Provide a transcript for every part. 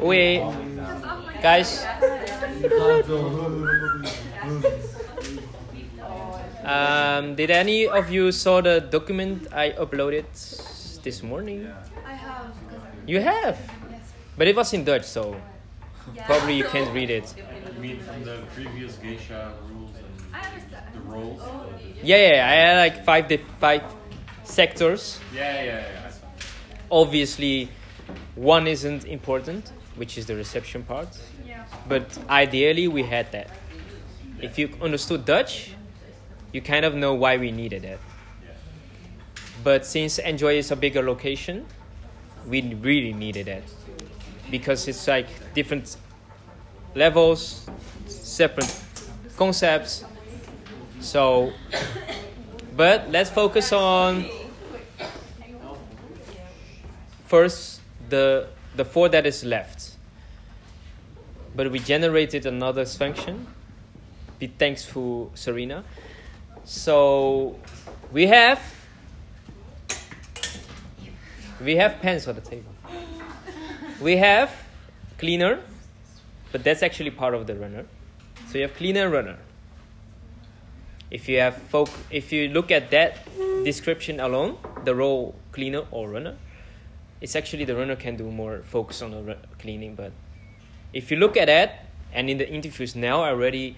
Wait, guys. Um, did any of you saw the document I uploaded this morning? I have. You have, Yes. but it was in Dutch, so probably you can't read it. You mean from the previous geisha rules and I understand. the roles? Yeah, yeah, I had like five di- five sectors. Yeah, yeah, yeah. Obviously, one isn't important, which is the reception part. Yeah. But ideally, we had that. If you understood Dutch, you kind of know why we needed it. But since Enjoy is a bigger location, we really needed it because it's like different levels, separate concepts. So, but let's focus on first the the four that is left. But we generated another function. Be thanks to Serena. So we have we have pens on the table. We have cleaner, but that's actually part of the runner. So you have cleaner runner. If you have folk, if you look at that description alone, the role cleaner or runner, it's actually the runner can do more focus on the cleaning. But if you look at that, and in the interviews now, already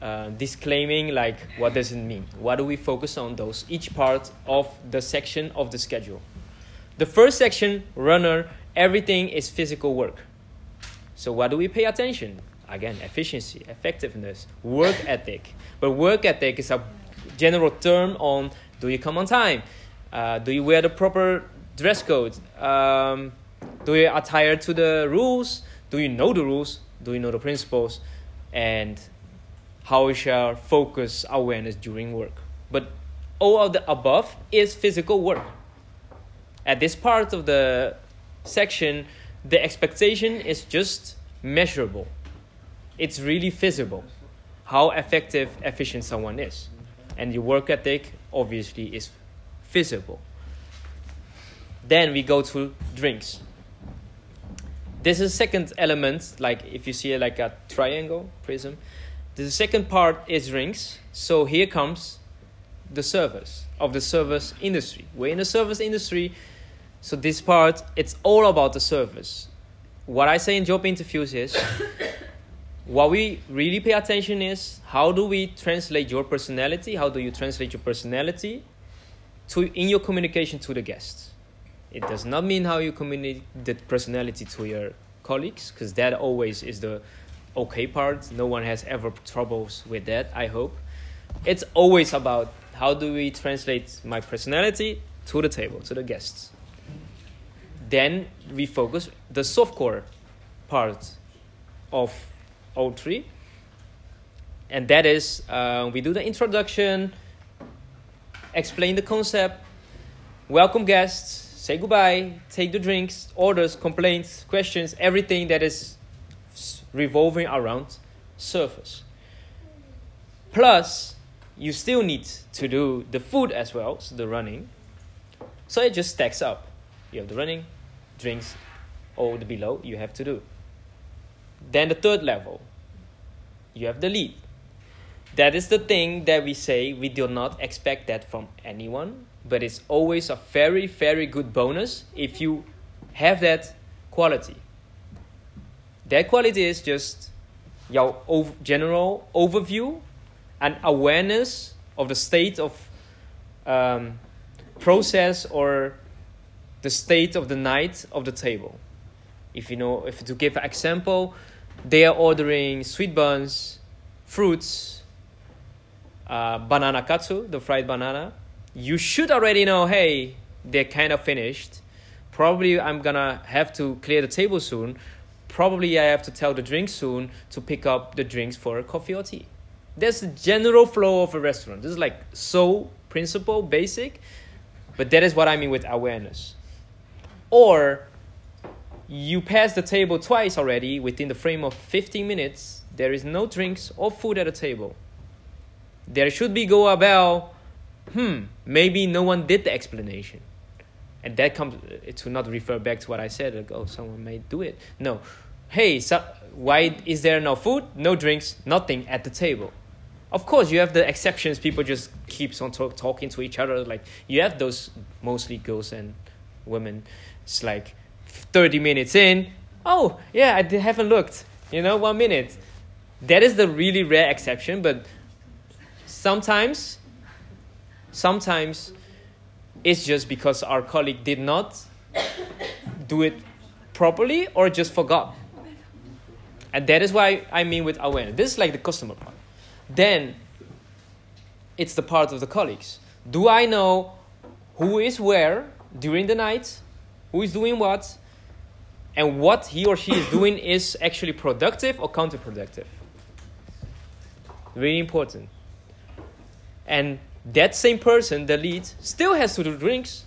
uh, disclaiming like what does it mean? What do we focus on? Those each part of the section of the schedule. The first section, runner, everything is physical work. So what do we pay attention? Again, efficiency, effectiveness, work ethic. But work ethic is a general term on do you come on time? Uh, do you wear the proper dress code? Um, do you attire to the rules? Do you know the rules? Do you know the principles? And how we shall focus awareness during work. But all of the above is physical work. At this part of the section, the expectation is just measurable. It's really visible how effective, efficient someone is. And your work ethic obviously is visible. Then we go to drinks. This is second element, like if you see like a triangle prism. The second part is rings So here comes the service of the service industry. We're in the service industry, so this part it's all about the service. What I say in job interviews is what we really pay attention is how do we translate your personality? How do you translate your personality to in your communication to the guests? It does not mean how you communicate the personality to your colleagues, because that always is the okay part. No one has ever troubles with that, I hope. It's always about how do we translate my personality to the table, to the guests. Then we focus the soft core part of O3. And that is uh, we do the introduction, explain the concept, welcome guests, say goodbye, take the drinks, orders, complaints, questions, everything that is revolving around service. Plus, you still need to do the food as well, so the running. So it just stacks up. You have the running, drinks, all the below you have to do. Then the third level, you have the lead. That is the thing that we say we do not expect that from anyone, but it's always a very, very good bonus if you have that quality. That quality is just your general overview and awareness of the state of um, process or the state of the night of the table. If you know, if to give an example, they are ordering sweet buns, fruits, uh, banana katsu, the fried banana. You should already know, hey, they're kind of finished. Probably I'm gonna have to clear the table soon. Probably I have to tell the drink soon to pick up the drinks for coffee or tea. That's the general flow of a restaurant. This is like so principle, basic, but that is what I mean with awareness. Or you pass the table twice already within the frame of 15 minutes, there is no drinks or food at the table. There should be go a bell, hmm, maybe no one did the explanation. And that comes to not refer back to what I said, like, oh, someone may do it. No. Hey, so, why is there no food, no drinks, nothing at the table? Of course, you have the exceptions. People just keeps on talk, talking to each other. Like you have those mostly girls and women. It's like thirty minutes in. Oh yeah, I haven't looked. You know, one minute. That is the really rare exception, but sometimes, sometimes, it's just because our colleague did not do it properly or just forgot. And that is why I mean with awareness. This is like the customer part then it's the part of the colleagues. Do I know who is where during the night, who is doing what, and what he or she is doing is actually productive or counterproductive? Really important. And that same person, the lead, still has to do drinks,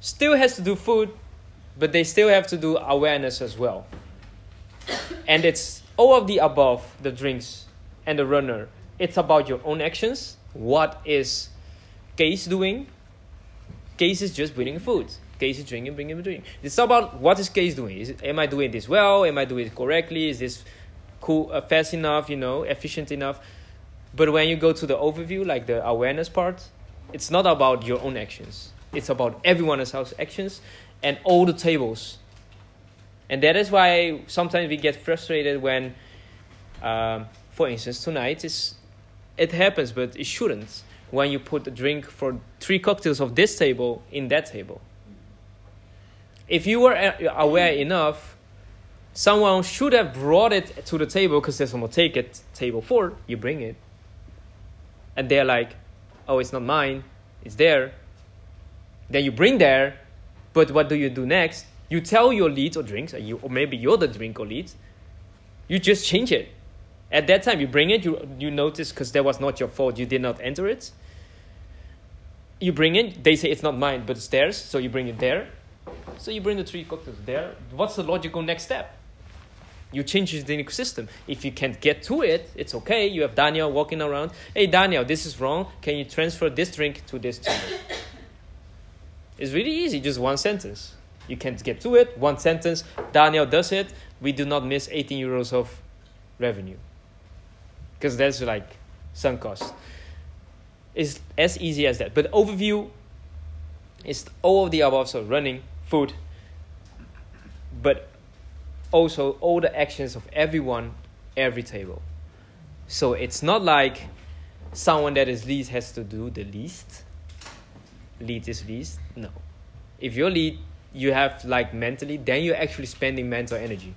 still has to do food, but they still have to do awareness as well. And it's all of the above the drinks and the runner it's about your own actions. What is Case doing? Case is just bringing food. Case is drinking, bringing drink. It's about what is Case doing. Is am I doing this well? Am I doing it correctly? Is this cool, uh, fast enough? You know, efficient enough? But when you go to the overview, like the awareness part, it's not about your own actions. It's about everyone else's actions and all the tables. And that is why sometimes we get frustrated when, um, for instance, tonight is it happens, but it shouldn't when you put a drink for three cocktails of this table in that table. If you were aware enough, someone should have brought it to the table because there's someone take it, table four, you bring it. And they're like, oh, it's not mine, it's there. Then you bring there, but what do you do next? You tell your leads or drinks, or, you, or maybe you're the drink or leads, you just change it at that time, you bring it, you, you notice because that was not your fault, you did not enter it. You bring it, they say it's not mine, but it's theirs, so you bring it there. So you bring the three cocktails there. What's the logical next step? You change the ecosystem. If you can't get to it, it's okay. You have Daniel walking around. Hey, Daniel, this is wrong. Can you transfer this drink to this table? it's really easy, just one sentence. You can't get to it, one sentence. Daniel does it. We do not miss 18 euros of revenue because that's like sunk cost. It's as easy as that. But overview is all of the above, so running, food, but also all the actions of everyone, every table. So it's not like someone that is least has to do the least. Lead is least. No. If you're lead, you have like mentally, then you're actually spending mental energy.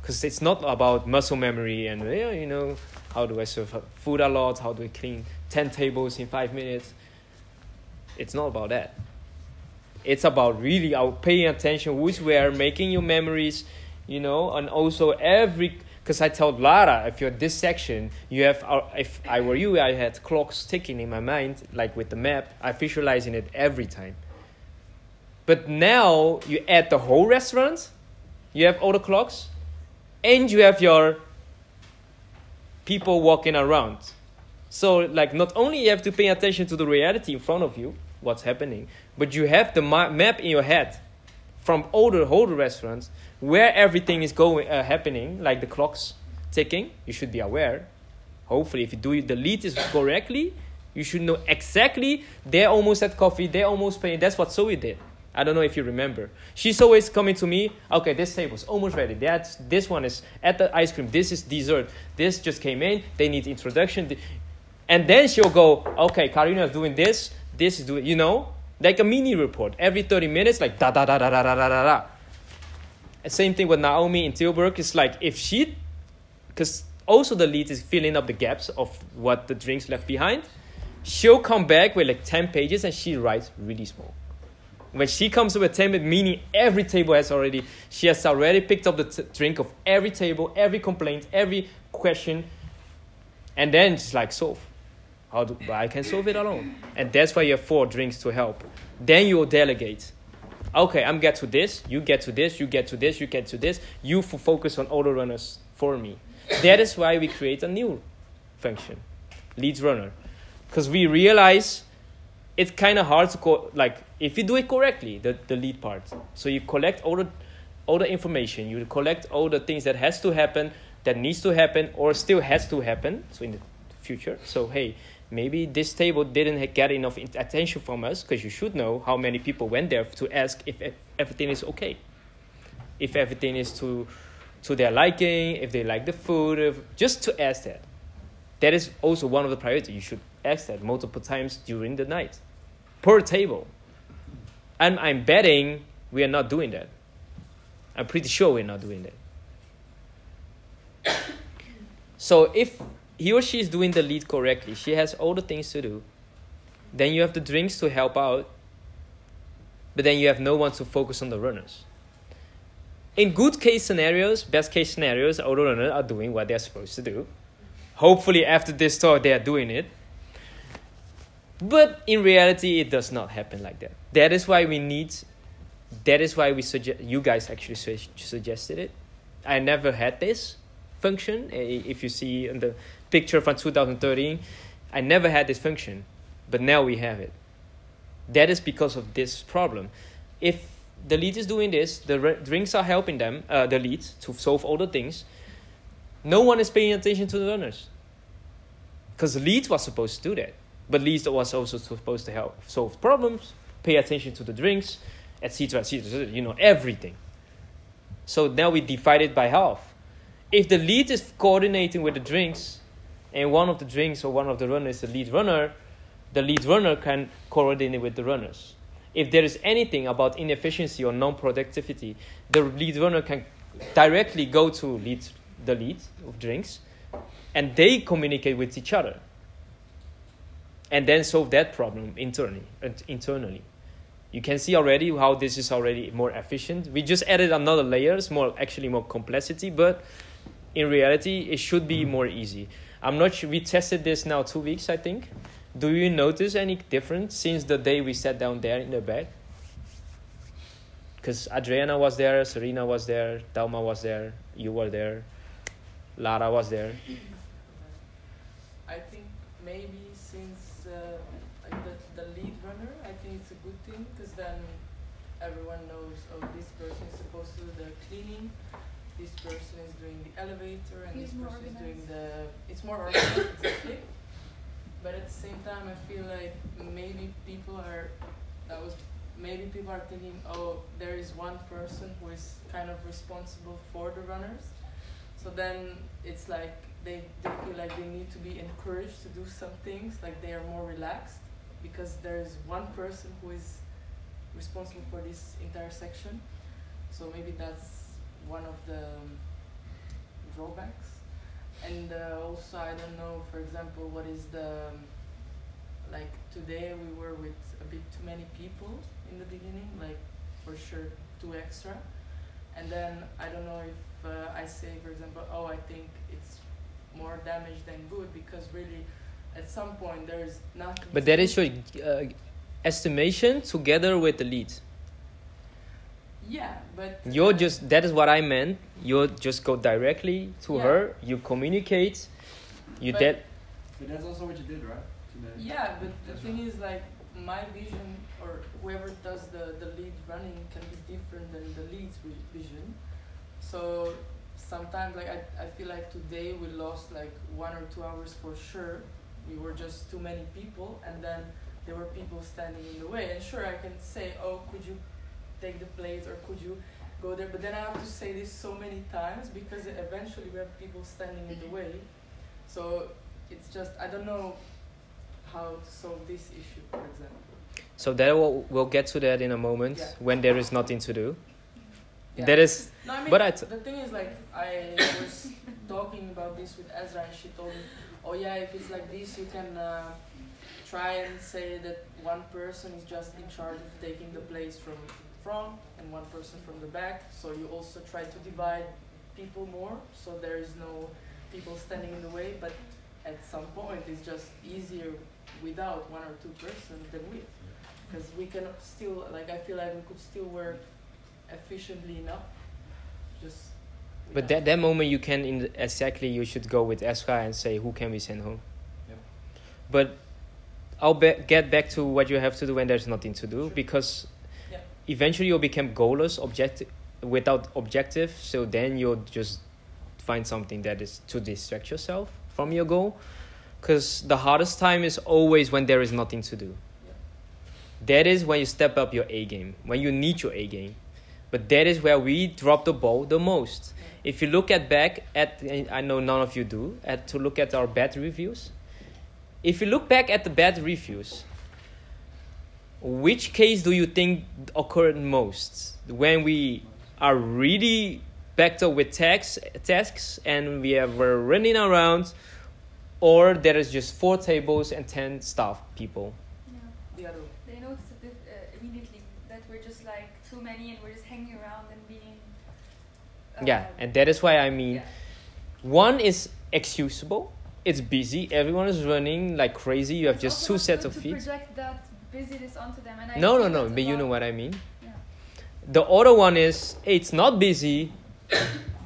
Because it's not about muscle memory and, you know, how do I serve food a lot? How do I clean 10 tables in five minutes? It's not about that. It's about really uh, paying attention which who's where, making your memories, you know, and also every. Because I told Lara, if you're this section, you have. Uh, if I were you, I had clocks ticking in my mind, like with the map. I visualizing it every time. But now you add the whole restaurant, you have all the clocks, and you have your people walking around. So, like, not only you have to pay attention to the reality in front of you, what's happening, but you have the ma- map in your head from the whole restaurants where everything is going uh, happening, like the clocks ticking. You should be aware. Hopefully, if you do the lead is correctly, you should know exactly. They're almost at coffee. They're almost paying. That's what Zoe did. I don't know if you remember. She's always coming to me. Okay, this table's almost ready. That's this one is at the ice cream. This is dessert. This just came in. They need introduction, and then she'll go. Okay, Karina is doing this. This is doing. You know, like a mini report every thirty minutes. Like da da da da da da da da. Same thing with Naomi in Tilburg. It's like if she, because also the lead is filling up the gaps of what the drinks left behind. She'll come back with like ten pages and she writes really small when she comes a table, meaning every table has already, she has already picked up the t- drink of every table, every complaint, every question, and then she's like, solve. How do I can solve it alone? And that's why you have four drinks to help. Then you will delegate. Okay, I'm get to this. You get to this. You get to this. You get to this. You focus on all the runners for me. That is why we create a new function, leads runner, because we realize it's kind of hard to call like If you do it correctly, the, the lead part. So you collect all the all the information, you collect all the things that has to happen, that needs to happen, or still has to happen. So in the future. So hey, maybe this table didn't get enough attention from us because you should know how many people went there to ask if everything is okay, if everything is to to their liking, if they like the food, if, just to ask that. That is also one of the priorities. You should ask that multiple times during the night, per table. And I'm betting we are not doing that. I'm pretty sure we're not doing that. so if he or she is doing the lead correctly, she has all the things to do. Then you have the drinks to help out, but then you have no one to focus on the runners. In good case scenarios, best case scenarios, all the runners are doing what they're supposed to do. Hopefully, after this talk, they are doing it. But in reality, it does not happen like that. That is why we need. That is why we suggest. You guys actually su- suggested it. I never had this function. If you see in the picture from 2013, I never had this function, but now we have it. That is because of this problem. If the lead is doing this, the drinks are helping them, uh, the lead, to solve all the things. No one is paying attention to the runners. Because the lead was supposed to do that. But lead was also supposed to help solve problems, pay attention to the drinks, etc., etc., you know, everything. So now we divide it by half. If the lead is coordinating with the drinks, and one of the drinks or one of the runners the lead runner, the lead runner can coordinate with the runners. If there is anything about inefficiency or non-productivity, the lead runner can directly go to lead the lead of drinks, and they communicate with each other, and then solve that problem internally. Internally, you can see already how this is already more efficient. We just added another layers, more actually more complexity, but in reality, it should be more easy. I'm not sure. We tested this now two weeks, I think. Do you notice any difference since the day we sat down there in the back? Because Adriana was there, Serena was there, Dalma was there, you were there, Lara was there. I think maybe since uh, the, the lead runner, I think it's a good thing because then everyone knows, oh, this person is supposed to do the cleaning, this person is doing the elevator, and He's this person is doing the. It's more organized, exactly. But at the same time, I feel like maybe people are. That was maybe people are thinking, oh, there is one person who is kind of responsible for the runners. So then it's like they, they feel like they need to be encouraged to do some things, like they are more relaxed because there is one person who is responsible for this entire section. So maybe that's one of the um, drawbacks. And uh, also, I don't know, for example, what is the. um, Like today, we were with a bit too many people in the beginning, like for sure two extra. And then I don't know if uh, I say, for example, oh, I think it's more damage than good because really, at some point, there is nothing. But that is your uh, estimation together with the lead. Yeah, but. You're uh, just that is what I meant. You just go directly to Yeah. her. You communicate. You But- that But that's also what you did, right? Today. Yeah, but the That's thing right. is, like, my vision or whoever does the, the lead running can be different than the lead's vi- vision. So sometimes, like, I, I feel like today we lost like one or two hours for sure. We were just too many people, and then there were people standing in the way. And sure, I can say, oh, could you take the place or could you go there? But then I have to say this so many times because eventually we have people standing in the way. So it's just I don't know how to solve this issue, for example. so that will we'll get to that in a moment Yeah. when there is nothing to do. Yeah. That is No, I mean, But I t- the thing is, like, I was talking about this with Ezra, and she told me, "Oh yeah, if it's like this, you can uh, try and say that one person is just in charge of taking the place from front and one person from the back. So you also try to divide people more, so there is no people standing in the way. But at some point, it's just easier without one or two persons than with, because we can still, like, I feel like we could still work efficiently enough. Just. but that that moment you can in exactly you should go with Esra and say who can we send home. Yep. But I'll be- get back to what you have to do when there's nothing to do Sure. because Yeah. Eventually you'll become goalless, objective without objective. So then you'll just find something that is to distract yourself from your goal. Because the hardest time is always when there is nothing to do. That is when you step up your A game, when you need your A game. But that is where we drop the ball the most. If you look at back at, I know none of you do, at to look at our bad reviews. If you look back at the bad reviews, which case do you think occurred most? When we are really backed up with tasks, tasks and we are running around, or there is just four tables and ten staff people. Yeah. The other way. They notice it uh, immediately that we're just like too many and we're just hanging around and being. Uh, Yeah, and that is why I mean, yeah. one is excusable. It's busy. Everyone is running like crazy. You have It's just two sets of feet. project that busyness onto them, and I No, no, no. But you know what I mean. Yeah. The other one is it's not busy,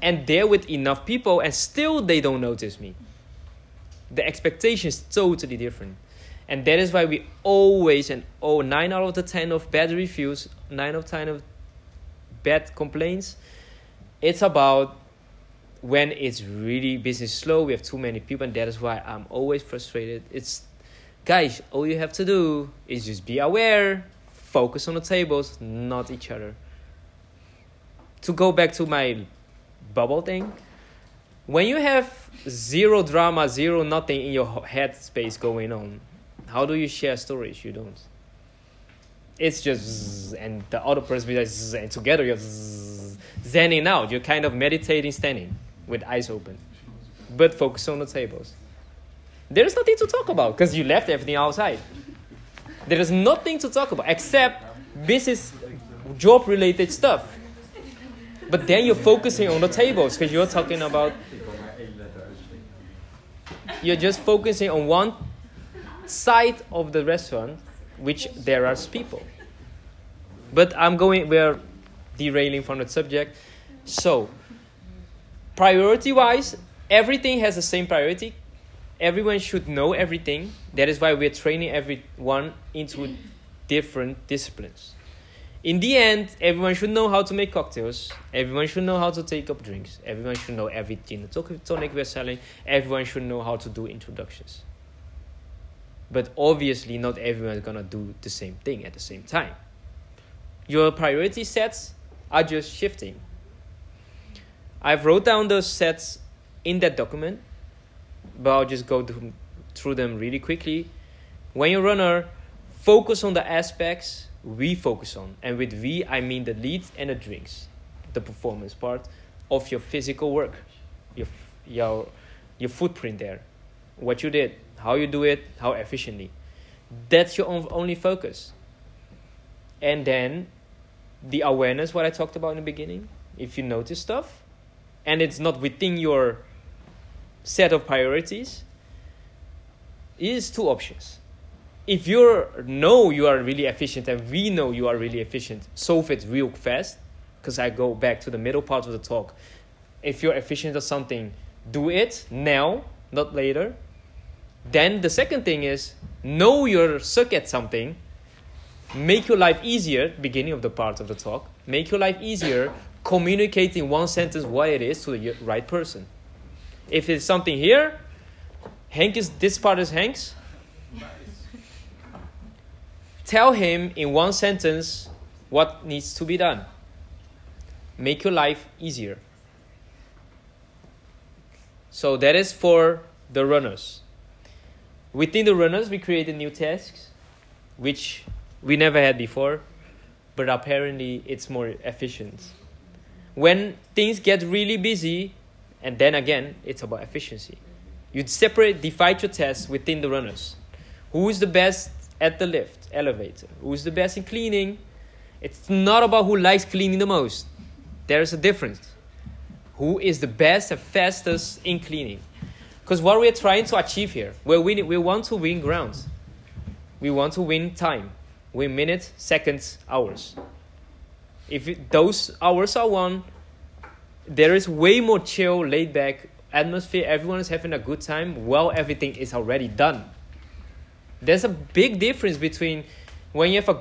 and they're with enough people, and still they don't notice me. The expectation is totally different, and that is why we always and oh nine out of the ten of bad reviews, nine out of ten of bad complaints. It's about when it's really business slow. We have too many people, and that is why I'm always frustrated. It's guys, all you have to do is just be aware, focus on the tables, not each other. To go back to my bubble thing, when you have zero drama, zero nothing in your head space going on, how do you share stories? You don't. It's just and the other person be like and together you're zenning out. You're kind of meditating standing with eyes open, but focus on the tables. There's nothing to talk about because you left everything outside. There is nothing to talk about except business, job related stuff. But then you're focusing on the tables because you're talking about, you're just focusing on one side of the restaurant, which there are people. But I'm going, we're derailing from the subject. So, priority wise, everything has the same priority. Everyone should know everything. That is why we're training everyone into different disciplines. In the end, everyone should know how to make cocktails. Everyone should know how to take up drinks. Everyone should know every gin and tonic- we're selling. Everyone should know how to do introductions. But obviously, not everyone is gonna do the same thing at the same time. Your priority sets are just shifting. I've wrote down those sets in that document, but I'll just go through them really quickly. When you're a runner, focus on the aspects we focus on. And with we, I mean the lead and the drinks, the performance part of your physical work, your, your, your footprint there, what you did, how you do it, how efficiently. That's your only focus. And then the awareness, what I talked about in the beginning, if you notice stuff, and it's not within your set of priorities, is two options if you know you are really efficient and we know you are really efficient, solve it real fast. Because I go back to the middle part of the talk. If you're efficient at something, do it now, not later. Then the second thing is know you're suck at something. Make your life easier. Beginning of the part of the talk. Make your life easier. Communicate in one sentence what it is to the right person. If it's something here, Hank is this part is Hank's tell him in one sentence what needs to be done. Make your life easier. So that is for the runners. Within the runners, we created new tasks, which we never had before, but apparently it's more efficient. When things get really busy, and then again, it's about efficiency. You'd separate, divide your tasks within the runners. Who is the best at the lift, elevator? Who's the best in cleaning? It's not about who likes cleaning the most. There's a difference. Who is the best and fastest in cleaning? Because what we're trying to achieve here, we're winning, we want to win grounds. We want to win time, win minutes, seconds, hours. If those hours are won, there is way more chill, laid back atmosphere. Everyone is having a good time while everything is already done There's a big difference between when you have a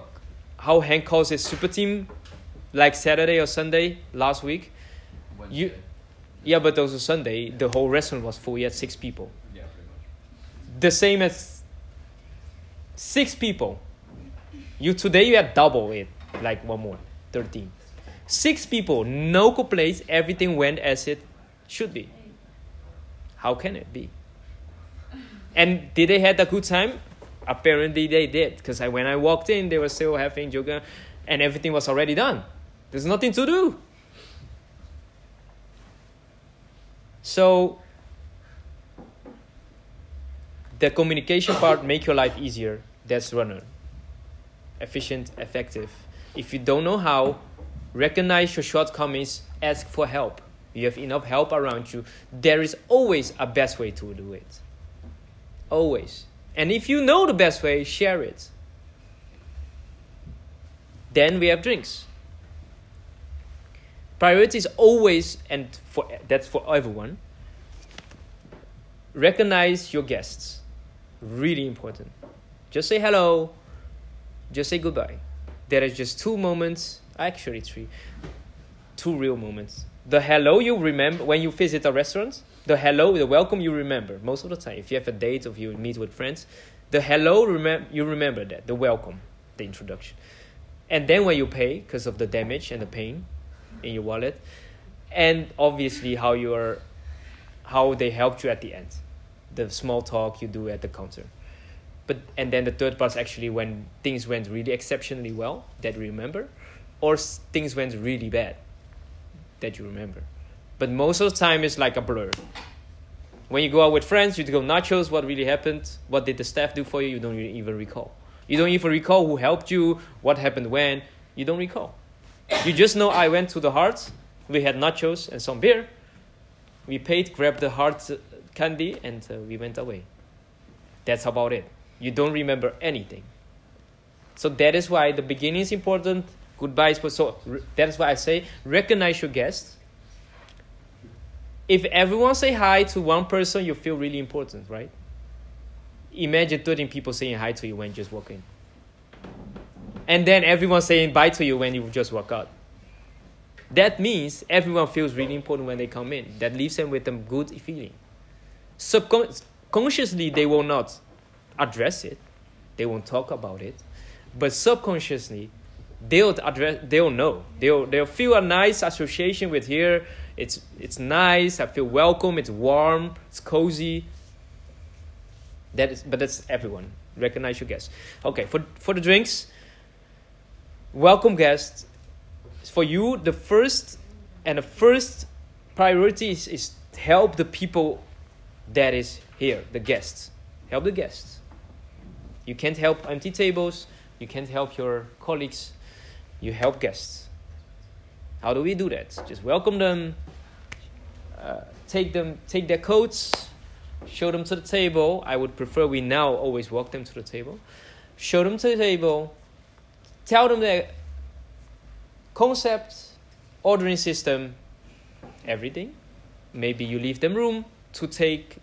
how Hank calls it super team, like Saturday or Sunday last week. You- Yeah, but those were Sunday. The whole restaurant was full. You had six people. Yeah, pretty much. The same as six people. You today you had double it, like one more, thirteen. Six people, no complaints. Everything went as it should be. How can it be? And did they had a good time? Apparently they did, because when I walked in, they were still having yoga, and everything was already done. There's nothing to do. So the communication part make your life easier. That's runner. Efficient, effective. If you don't know how, recognize your shortcomings, ask for help. You have enough help around you. There is always a best way to do it. Always. And if you know the best way, share it. Then we have drinks. Priority is always, and for that's for everyone. Recognize your guests. Really important. Just say hello. Just say goodbye. There is just two moments, actually three, two real moments. The hello you remember when you visit a restaurant. The hello, the welcome you remember most of the time. If you have a date or you meet with friends, the hello remem- you remember that the welcome, the introduction, and then when you pay because of the damage and the pain in your wallet, and obviously how you are, how they helped you at the end, the small talk you do at the counter. But and then the third part is actually when things went really exceptionally well that remember, or things went really bad that you remember. But most of the time it's like a blur. When you go out with friends, you go nachos, what really happened, what did the staff do for you, you don't even recall. You don't even recall who helped you, what happened when, you don't recall. You just know I went to the heart, we had nachos and some beer, we paid, grabbed the heart uh, candy, and uh, we went away. That's about it. You don't remember anything. So that is why the beginning is important. Goodbye is so. That is why I say recognize your guests. If everyone say hi to one person, you feel really important, right? Imagine 13 people saying hi to you when you just walk in. And then everyone saying bye to you when you just walk out. That means everyone feels really important when they come in. That leaves them with a good feeling. Subconsciously, they will not address it. They won't talk about it. But subconsciously, they'll address. They'll know. They'll they'll feel a nice association with here. It's it's nice. I feel welcome. It's warm. It's cozy. That is, but that's everyone. Recognize your guests. Okay, for for the drinks. Welcome guests. For you, the first and the first priority is, is help the people that is here, the guests. Help the guests. You can't help empty tables. You can't help your colleagues. You help guests. How do we do that? Just welcome them. Uh, take them. Take their coats. Show them to the table. I would prefer we now always walk them to the table. Show them to the table. Tell them the concept, ordering system, everything. Maybe you leave them room to take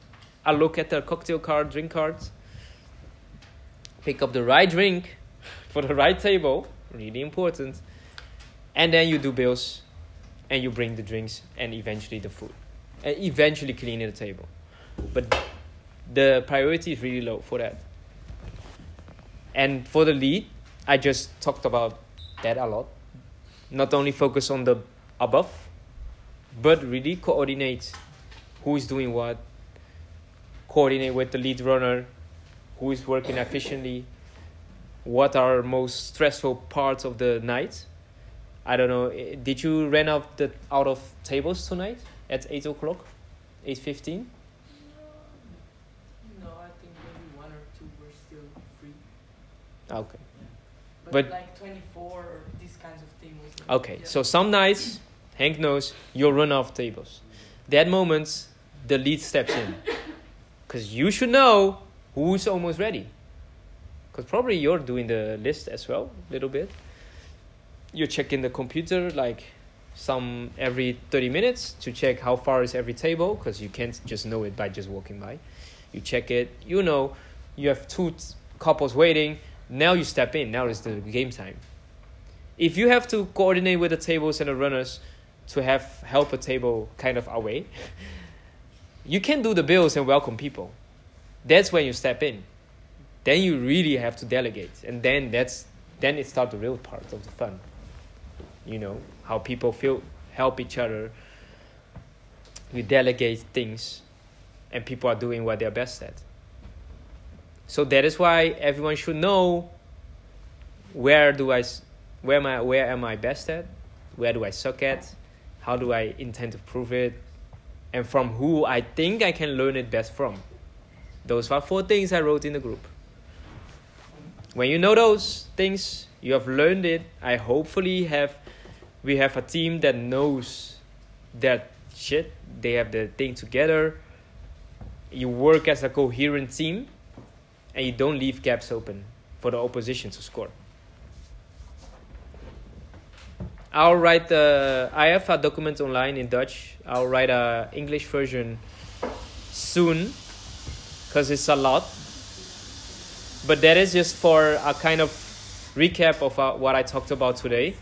a look at their cocktail card, drink cards. Pick up the right drink for the right table, really important. And then you do bills and you bring the drinks and eventually the food. And eventually cleaning the table. But the priority is really low for that. And for the lead, I just talked about that a lot. Not only focus on the above, but really coordinate who is doing what, coordinate with the lead runner, who is working efficiently, what are most stressful parts of the night. I don't know. eh, Did you run out the out of tables tonight at eight o'clock, eight fifteen? No, I think maybe one or two were still free. Okay. But, But- like 24 or these kinds of tables. Okay. Yeah. So some nights, Hank knows you'll run out of tables. That moment, the lead steps in, because you should know who's almost ready. Because probably you're doing the list as well, a little bit. You're checking the computer like some every 30 minutes to check how far is every table, because you can't just know it by just walking by. You check it. You know, you have two t- couples waiting. Now you step in. Now is the game time. If you have to coordinate with the tables and the runners to have help a table kind of away, you can do the bills and welcome people. That's when you step in. Then you really have to delegate, and then that's then it starts the real part of the fun. You know how people feel, help each other. We delegate things, and people are doing what they're best at. So that is why everyone should know where do I, where am I, where am I best at, where do I suck at, how do I intend to prove it, and from who I think I can learn it best from. Those are four things I wrote in the group. When you know those things, you have learned it. I hopefully have, we have a team that knows that shit. They have the thing together. You work as a coherent team, and you don't leave gaps open for the opposition to score. I'll write the. I have a document online in Dutch. I'll write a English version soon, because it's a lot. But that is just for a kind of recap of uh, what I talked about today.